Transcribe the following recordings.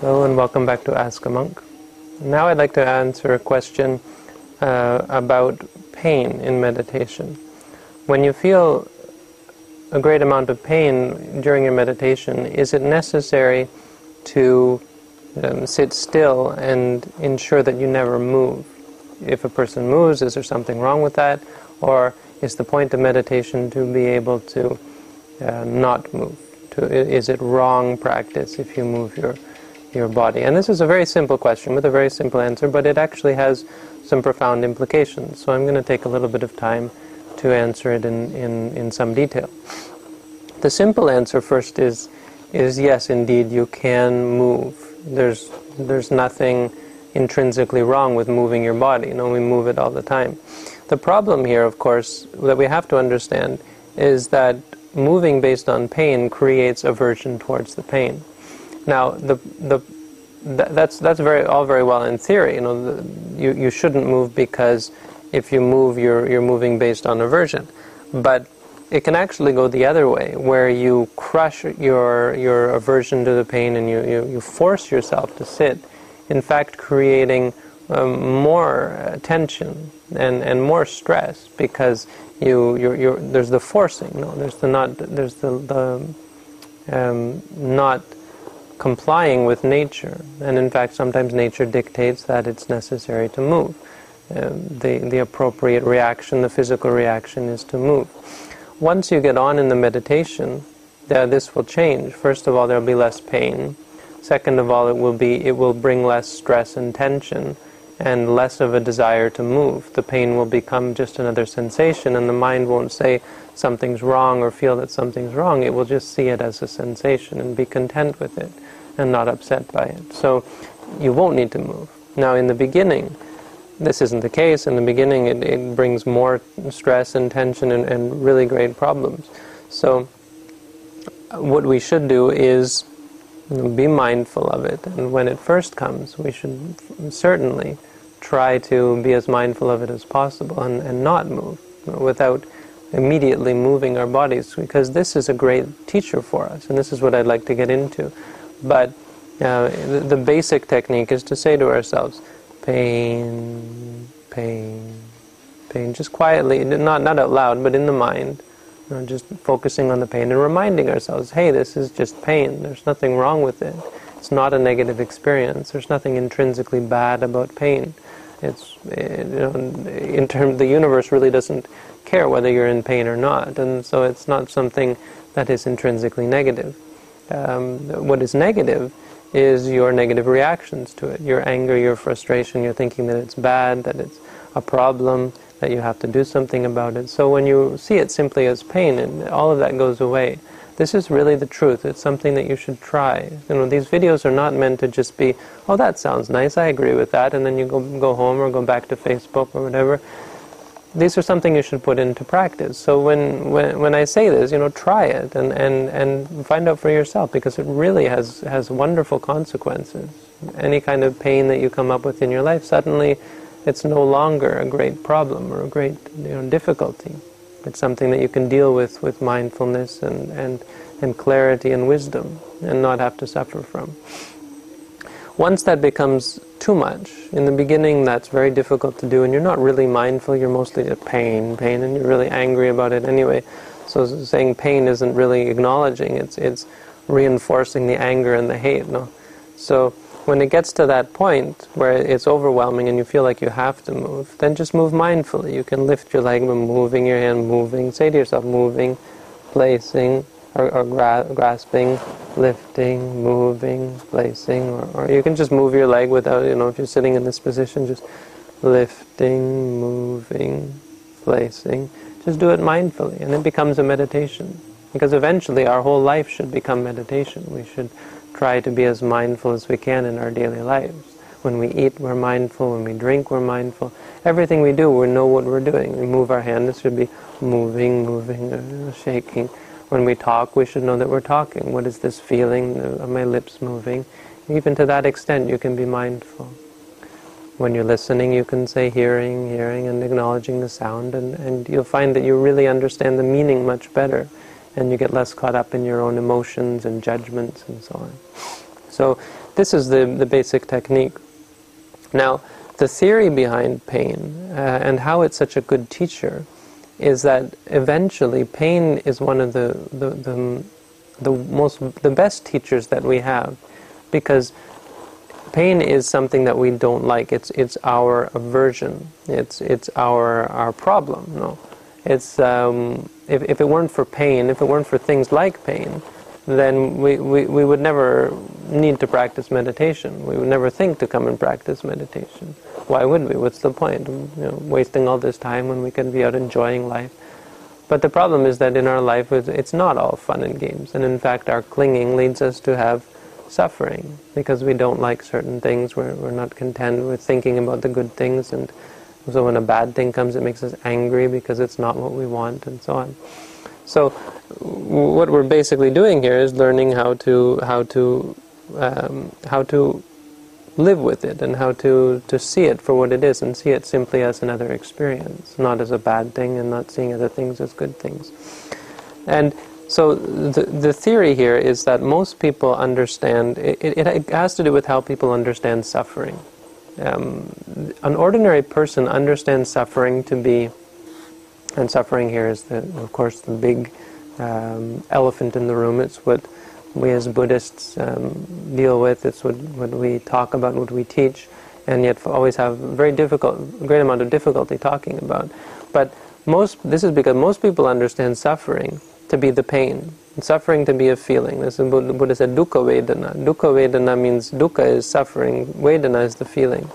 Hello and welcome back to Ask a Monk. Now I'd like to answer a question uh, about pain in meditation. When you feel a great amount of pain during your meditation, is it necessary to um, sit still and ensure that you never move? If a person moves, is there something wrong with that? Or is the point of meditation to be able to uh, not move? To, is it wrong practice if you move your your body? And this is a very simple question with a very simple answer, but it actually has some profound implications. So I'm going to take a little bit of time to answer it in, in, in some detail. The simple answer first is, is yes, indeed, you can move. There's, there's nothing intrinsically wrong with moving your body. You know, we move it all the time. The problem here, of course, that we have to understand is that moving based on pain creates aversion towards the pain. Now, the, the, that's, that's very, all very well in theory. You, know, the, you, you shouldn't move because if you move, you're, you're moving based on aversion. But it can actually go the other way, where you crush your, your aversion to the pain and you, you, you force yourself to sit, in fact, creating um, more tension and, and more stress because you, you're, you're, there's the forcing, no, there's the not, there's the, the um, not complying with nature. And in fact, sometimes nature dictates that it's necessary to move. Um, the, the appropriate reaction, the physical reaction, is to move. Once you get on in the meditation, uh, this will change. First of all, there will be less pain. Second of all, it will be it will bring less stress and tension, and less of a desire to move. The pain will become just another sensation, and the mind won't say something's wrong or feel that something's wrong. It will just see it as a sensation and be content with it and not upset by it. So you won't need to move. Now, in the beginning, this isn't the case. In the beginning, it, it brings more stress and tension and, and really great problems. So, what we should do is be mindful of it. And when it first comes, we should certainly try to be as mindful of it as possible and, and not move without immediately moving our bodies because this is a great teacher for us. And this is what I'd like to get into. But uh, the, the, basic technique is to say to ourselves, pain, pain, pain, just quietly, not, not out loud, but in the mind, you know, just focusing on the pain and reminding ourselves, hey, this is just pain. There's nothing wrong with it. It's not a negative experience. There's nothing intrinsically bad about pain. It's, you know, in terms, the universe really doesn't care whether you're in pain or not, and so it's not something that is intrinsically negative um, what is negative is your negative reactions to it. Your anger, your frustration, you're thinking that it's bad, that it's a problem, that you have to do something about it. So when you see it simply as pain, and all of that goes away. This is really the truth. It's something that you should try. You know, these videos are not meant to just be, oh, that sounds nice, I agree with that, and then you go, go home or go back to Facebook or whatever these are something you should put into practice. So when, when, when I say this, you know, try it and, and, and find out for yourself because it really has, has wonderful consequences. Any kind of pain that you come up with in your life, suddenly it's no longer a great problem or a great you know, difficulty. It's something that you can deal with with mindfulness and, and, and clarity and wisdom and not have to suffer from. Once that becomes too much, in the beginning that's very difficult to do and you're not really mindful, you're mostly at pain, pain, and you're really angry about it anyway. So saying pain isn't really acknowledging, it's, it's reinforcing the anger and the hate. No? So when it gets to that point where it's overwhelming and you feel like you have to move, then just move mindfully. You can lift your leg by moving your hand, moving. Say to yourself, moving, placing, or, or gra- grasping, lifting, moving, placing, or, or you can just move your leg without, you know, if you're sitting in this position, just lifting, moving, placing. Just do it mindfully, and it becomes a meditation. Because eventually our whole life should become meditation. We should try to be as mindful as we can in our daily lives. When we eat, we're mindful. When we drink, we're mindful. Everything we do, we know what we're doing. We move our hand, it should be moving, moving, uh, shaking when we talk, we should know that we're talking. What is this feeling? Are my lips moving? Even to that extent, you can be mindful. When you're listening, you can say hearing, hearing, and acknowledging the sound, and, and you'll find that you really understand the meaning much better, and you get less caught up in your own emotions and judgments and so on. So this is the, the basic technique. Now, the theory behind pain uh, and how it's such a good teacher is that eventually pain is one of the, the, the, the most the best teachers that we have because pain is something that we don't like it's it's our aversion it's it's our our problem no it's um, if, if it weren't for pain if it weren't for things like pain then we, we, we would never need to practice meditation we would never think to come and practice meditation why would we? What's the point? You know, wasting all this time when we can be out enjoying life. But the problem is that in our life, it's not all fun and games. And in fact, our clinging leads us to have suffering because we don't like certain things. We're, we're not content with thinking about the good things. And so when a bad thing comes, it makes us angry because it's not what we want and so on. So what we're basically doing here is learning how to how to um, how to live with it and how to, to see it for what it is and see it simply as another experience, not as a bad thing and not seeing other things as good things. And so the, the theory here is that most people understand, it, it has to do with how people understand suffering. Um, an ordinary person understands suffering to be, and suffering here is, the, of course, the big um, elephant in the room. It's what we as Buddhists um, deal with. It's what, what we talk about, what we teach, and yet always have very difficult, great amount of difficulty talking about. But most, this is because most people understand suffering to be the pain, suffering to be a feeling. This is what Buddha said, dukkha vedana. Dukkha vedana means dukkha is suffering, vedana is the feeling.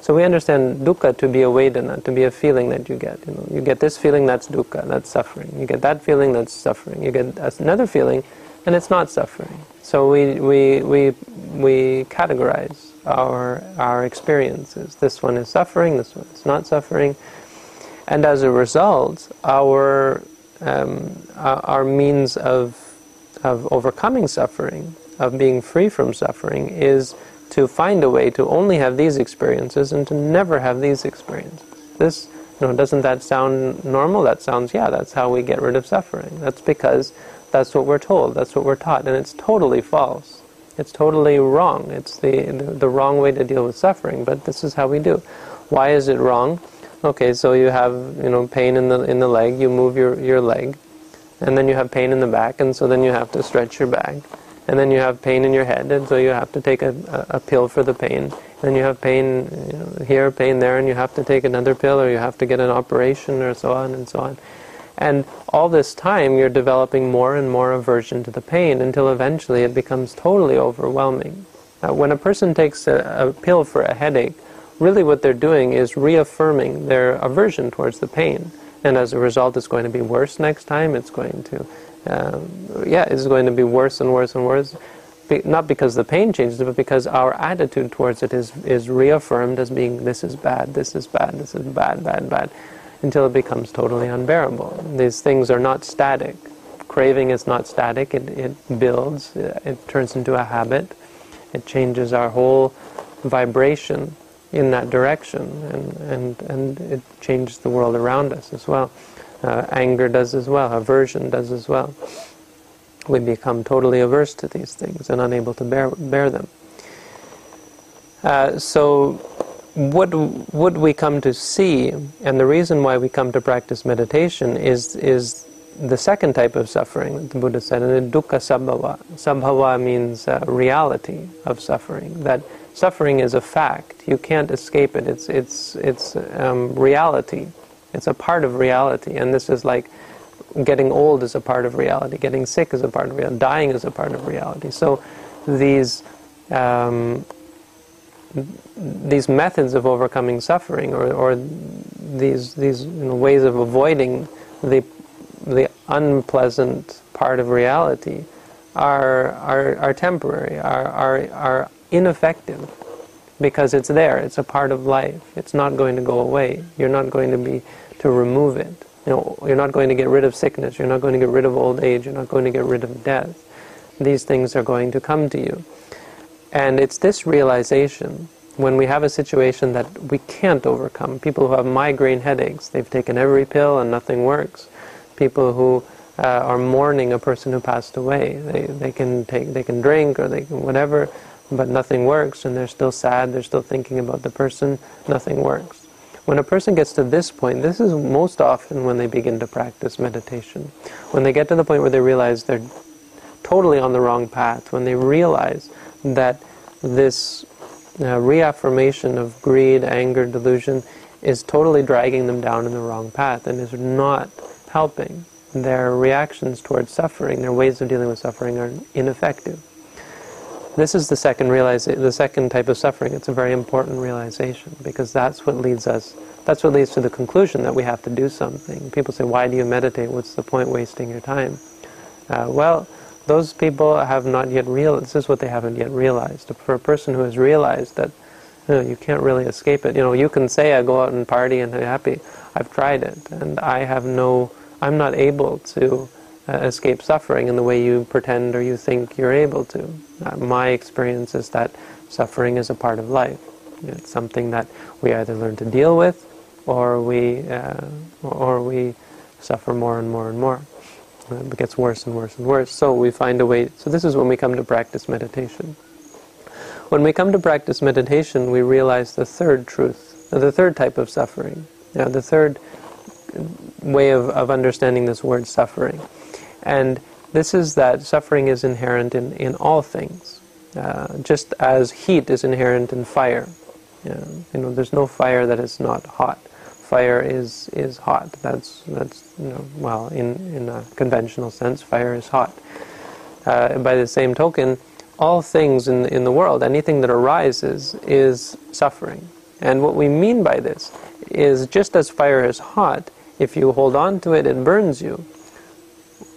So we understand dukkha to be a vedana, to be a feeling that you get. You know, you get this feeling, that's dukkha, that's suffering. You get that feeling, that's suffering. You get another feeling, and it's not suffering. So we, we, we, we categorize our, our experiences. This one is suffering, this one is not suffering. And as a result, our, um, our means of, of overcoming suffering, of being free from suffering, is to find a way to only have these experiences and to never have these experiences. This, you know, doesn't that sound normal? That sounds, yeah, that's how we get rid of suffering. That's because that's what we're told. That's what we're taught. And it's totally false. It's totally wrong. It's the, the, the wrong way to deal with suffering. But this is how we do. Why is it wrong? Okay, so you have you know pain in the in the leg. You move your, your leg, and then you have pain in the back, and so then you have to stretch your back. And then you have pain in your head, and so you have to take a, a, a pill for the pain. Then you have pain you know, here, pain there, and you have to take another pill, or you have to get an operation, or so on and so on. And all this time, you're developing more and more aversion to the pain until eventually it becomes totally overwhelming. When a person takes a, a pill for a headache, really what they're doing is reaffirming their aversion towards the pain. And as a result, it's going to be worse next time. It's going to, um, yeah, it's going to be worse and worse and worse. Be, not because the pain changes, but because our attitude towards it is, is reaffirmed as being this is bad, this is bad, this is bad, bad, bad until it becomes totally unbearable. These things are not static. Craving is not static, it, it builds, it turns into a habit, it changes our whole vibration in that direction, and, and, and it changes the world around us as well. Uh, anger does as well, aversion does as well. We become totally averse to these things and unable to bear, bear them. Uh, so what would we come to see, and the reason why we come to practice meditation is is the second type of suffering that the Buddha said, and the dukkha sabhava. Sabhava means uh, reality of suffering. That suffering is a fact. You can't escape it. It's it's it's um, reality. It's a part of reality, and this is like getting old is a part of reality. Getting sick is a part of reality. Dying is a part of reality. So these um, these methods of overcoming suffering or, or these, these you know, ways of avoiding the, the unpleasant part of reality are, are, are temporary, are, are, are ineffective because it's there, it's a part of life. It's not going to go away. You're not going to be to remove it. You know, you're not going to get rid of sickness, you're not going to get rid of old age, you're not going to get rid of death. These things are going to come to you. And it's this realization when we have a situation that we can't overcome. People who have migraine headaches, they've taken every pill and nothing works. People who uh, are mourning a person who passed away, they, they can take, they can drink or they can whatever, but nothing works, and they're still sad, they're still thinking about the person, nothing works. When a person gets to this point, this is most often when they begin to practice meditation. When they get to the point where they realize they're totally on the wrong path, when they realize that this uh, reaffirmation of greed, anger, delusion is totally dragging them down in the wrong path and is not helping. Their reactions towards suffering, their ways of dealing with suffering are ineffective. This is the second realiza- the second type of suffering. It's a very important realization because that's what leads us. That's what leads to the conclusion that we have to do something. People say, "Why do you meditate? What's the point wasting your time?" Uh, well, those people have not yet realized. This is what they haven't yet realized. For a person who has realized that you, know, you can't really escape it, you know, you can say, "I go out and party and I'm happy." I've tried it, and I have no. I'm not able to uh, escape suffering in the way you pretend or you think you're able to. Uh, my experience is that suffering is a part of life. It's something that we either learn to deal with, or we, uh, or we suffer more and more and more. It gets worse and worse and worse. So we find a way. So this is when we come to practice meditation. When we come to practice meditation, we realize the third truth, the third type of suffering. Now, the third way of, of understanding this word suffering and this is that suffering is inherent in, in all things, uh, just as heat is inherent in fire. You know, you know, there's no fire that is not hot. Fire is, is hot. That's, that's you know, well, in, in a conventional sense, fire is hot. Uh, by the same token, all things in, in the world, anything that arises, is suffering. And what we mean by this is just as fire is hot, if you hold on to it, it burns you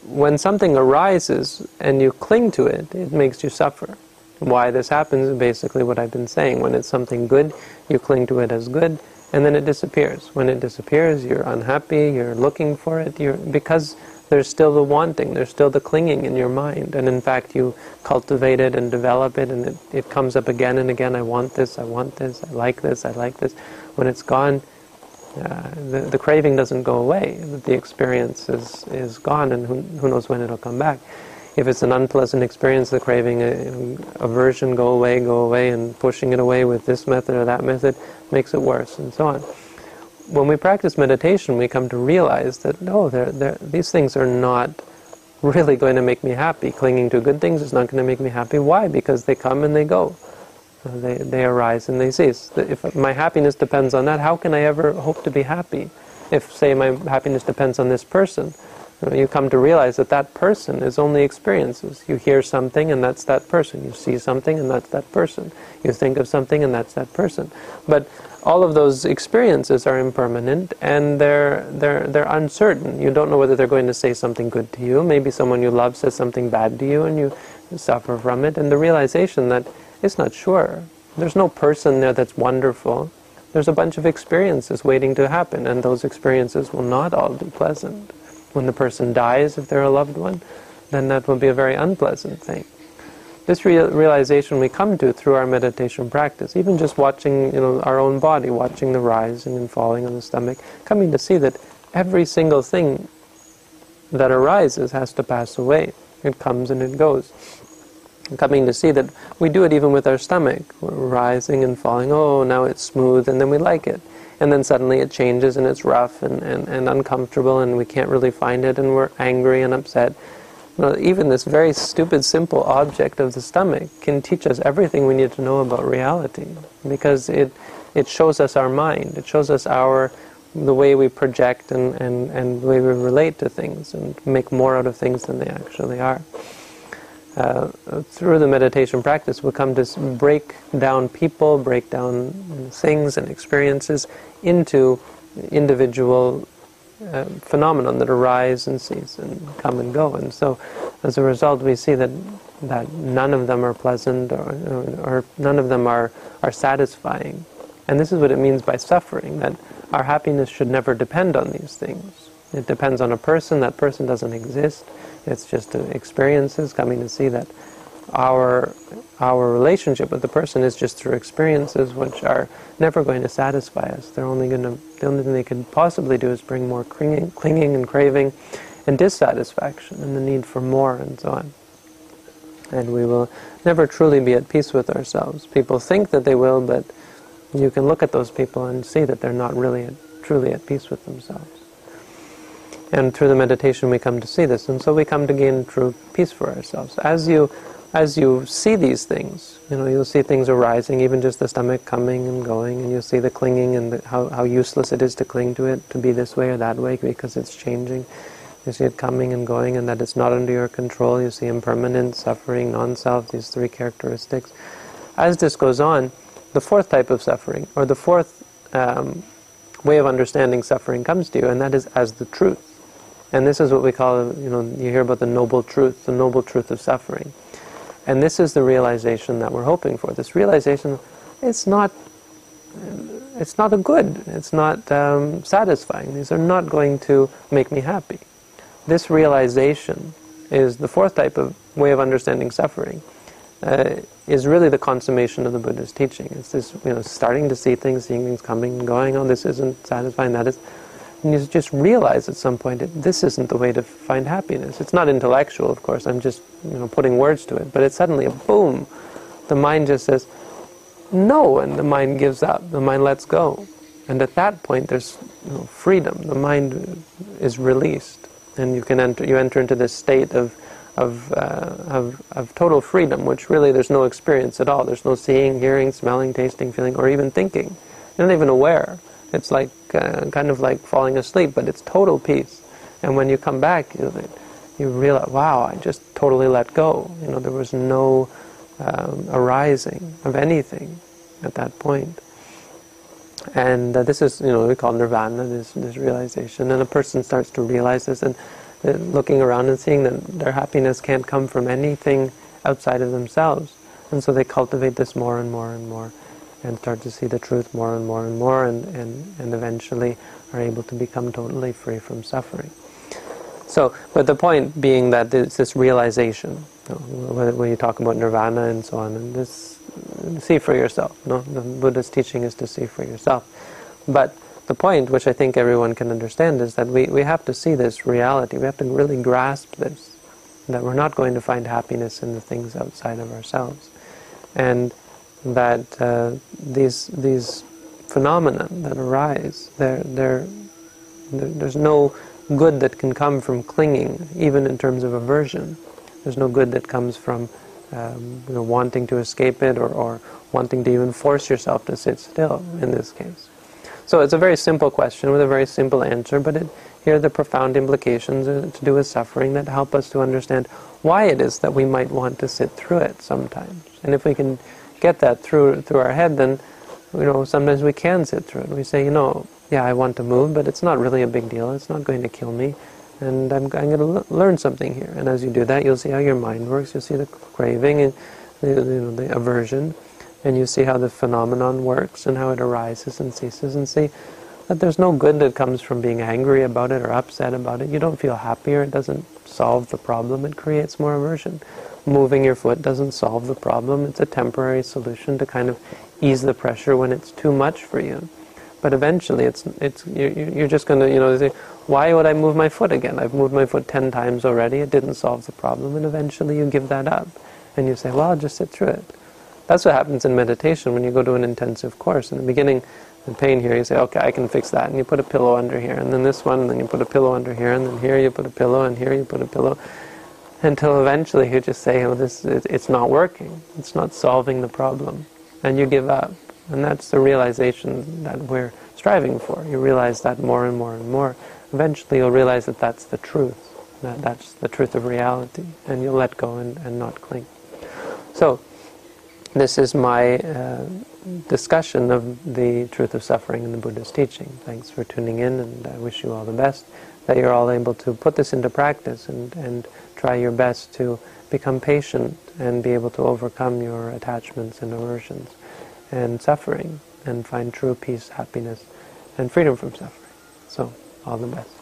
when something arises and you cling to it, it makes you suffer. Why this happens is basically what I've been saying. When it's something good, you cling to it as good, and then it disappears. When it disappears, you're unhappy, you're looking for it, you're, because there's still the wanting, there's still the clinging in your mind. And in fact, you cultivate it and develop it, and it, it comes up again and again. I want this, I want this, I like this, I like this. When it's gone, uh, the, the craving doesn't go away. The experience is, is gone, and who, who knows when it'll come back. If it's an unpleasant experience, the craving, uh, aversion, go away, go away, and pushing it away with this method or that method makes it worse, and so on. When we practice meditation, we come to realize that no, they're, they're, these things are not really going to make me happy. Clinging to good things is not going to make me happy. Why? Because they come and they go. They, they arise and they cease. If my happiness depends on that, how can I ever hope to be happy? If, say, my happiness depends on this person, you come to realize that that person is only experiences. You hear something and that's that person. You see something and that's that person. You think of something and that's that person. But all of those experiences are impermanent and they're, they're, they're uncertain. You don't know whether they're going to say something good to you. Maybe someone you love says something bad to you and you suffer from it. And the realization that it's not sure. There's no person there that's wonderful. There's a bunch of experiences waiting to happen, and those experiences will not all be pleasant. When the person dies, if they're a loved one, then that will be a very unpleasant thing. This realization we come to through our meditation practice, even just watching you know, our own body, watching the rising and falling of the stomach, coming to see that every single thing that arises has to pass away. It comes and it goes coming to see that we do it even with our stomach. We're rising and falling, oh, now it's smooth, and then we like it. And then suddenly it changes and it's rough and, and, and uncomfortable and we can't really find it and we're angry and upset. Even this very stupid, simple object of the stomach can teach us everything we need to know about reality because it, it shows us our mind. It shows us our the way we project and, and, and the way we relate to things and make more out of things than they actually are uh, through the meditation practice, we come to break down people, break down things and experiences into individual uh, phenomenon that arise and cease and come and go. And so, as a result, we see that that none of them are pleasant or, or none of them are, are satisfying. And this is what it means by suffering, that our happiness should never depend on these things. It depends on a person, that person doesn't exist. It's just experiences coming to see that our our relationship with the person is just through experiences which are never going to satisfy us. They're only going to the only thing they could possibly do is bring more clinging, clinging and craving, and dissatisfaction, and the need for more, and so on. And we will never truly be at peace with ourselves. People think that they will, but you can look at those people and see that they're not really truly at peace with themselves. And through the meditation we come to see this, and so we come to gain true peace for ourselves. As you as you see these things, you know, you'll see things arising, even just the stomach coming and going, and you'll see the clinging and the, how, how useless it is to cling to it, to be this way or that way, because it's changing. You see it coming and going, and that it's not under your control. You see impermanence, suffering, non-self, these three characteristics. As this goes on, the fourth type of suffering, or the fourth um, way of understanding suffering comes to you, and that is as the truth. And this is what we call, you know, you hear about the noble truth, the noble truth of suffering. And this is the realization that we're hoping for. This realization, it's not, it's not a good. It's not um, satisfying. These are not going to make me happy. This realization is the fourth type of way of understanding suffering. Uh, is really the consummation of the Buddha's teaching. It's this, you know, starting to see things, seeing things coming and going. Oh, this isn't satisfying. That is and you just realize at some point that this isn't the way to find happiness. It's not intellectual, of course. I'm just you know putting words to it, but it's suddenly a boom. The mind just says no, and the mind gives up. The mind lets go, and at that point there's you know, freedom. The mind is released, and you can enter. You enter into this state of of, uh, of, of total freedom, which really there's no experience at all. There's no seeing, hearing, smelling, tasting, feeling, or even thinking. You're not even aware. It's like uh, kind of like falling asleep, but it's total peace. And when you come back, you, you realize, wow, I just totally let go. You know, there was no um, arising of anything at that point. And uh, this is, you know, we call nirvana, this, this realization. And a person starts to realize this and uh, looking around and seeing that their happiness can't come from anything outside of themselves. And so they cultivate this more and more and more and start to see the truth more and more and more and, and, and eventually are able to become totally free from suffering. So, but the point being that it's this realization, you know, when you talk about nirvana and so on, and this, see for yourself. No? The Buddha's teaching is to see for yourself. But the point, which I think everyone can understand, is that we, we have to see this reality. We have to really grasp this, that we're not going to find happiness in the things outside of ourselves. And that uh, these these phenomena that arise, they're, they're, there's no good that can come from clinging, even in terms of aversion. There's no good that comes from um, you know, wanting to escape it or, or wanting to even force yourself to sit still in this case. So it's a very simple question with a very simple answer, but it, here are the profound implications uh, to do with suffering that help us to understand why it is that we might want to sit through it sometimes. And if we can get that through through our head, then you know sometimes we can sit through it. We say, you know, yeah, I want to move, but it's not really a big deal. It's not going to kill me, and I'm, I'm going to l- learn something here. And as you do that, you'll see how your mind works. You'll see the craving and the, you know, the aversion, and you see how the phenomenon works and how it arises and ceases, and see that there's no good that comes from being angry about it or upset about it. You don't feel happier. It doesn't solve the problem. It creates more aversion moving your foot doesn't solve the problem. It's a temporary solution to kind of ease the pressure when it's too much for you. But eventually, it's it's you're, you're just going to you know say, why would I move my foot again? I've moved my foot ten times already. It didn't solve the problem, and eventually you give that up, and you say, well, I'll just sit through it. That's what happens in meditation when you go to an intensive course. In the beginning, the pain here, you say, okay, I can fix that, and you put a pillow under here, and then this one, and then you put a pillow under here, and then here you put a pillow, and here you put a pillow until eventually you just say, "Oh, this it's not working. It's not solving the problem," and you give up. And that's the realization that we're striving for. You realize that more and more and more. Eventually, you'll realize that that's the truth. That that's the truth of reality, and you'll let go and, and not cling. So, this is my uh, discussion of the truth of suffering in the Buddha's teaching. Thanks for tuning in, and I wish you all the best. That you're all able to put this into practice and and try your best to become patient and be able to overcome your attachments and aversions and suffering and find true peace, happiness, and freedom from suffering. So, all the best.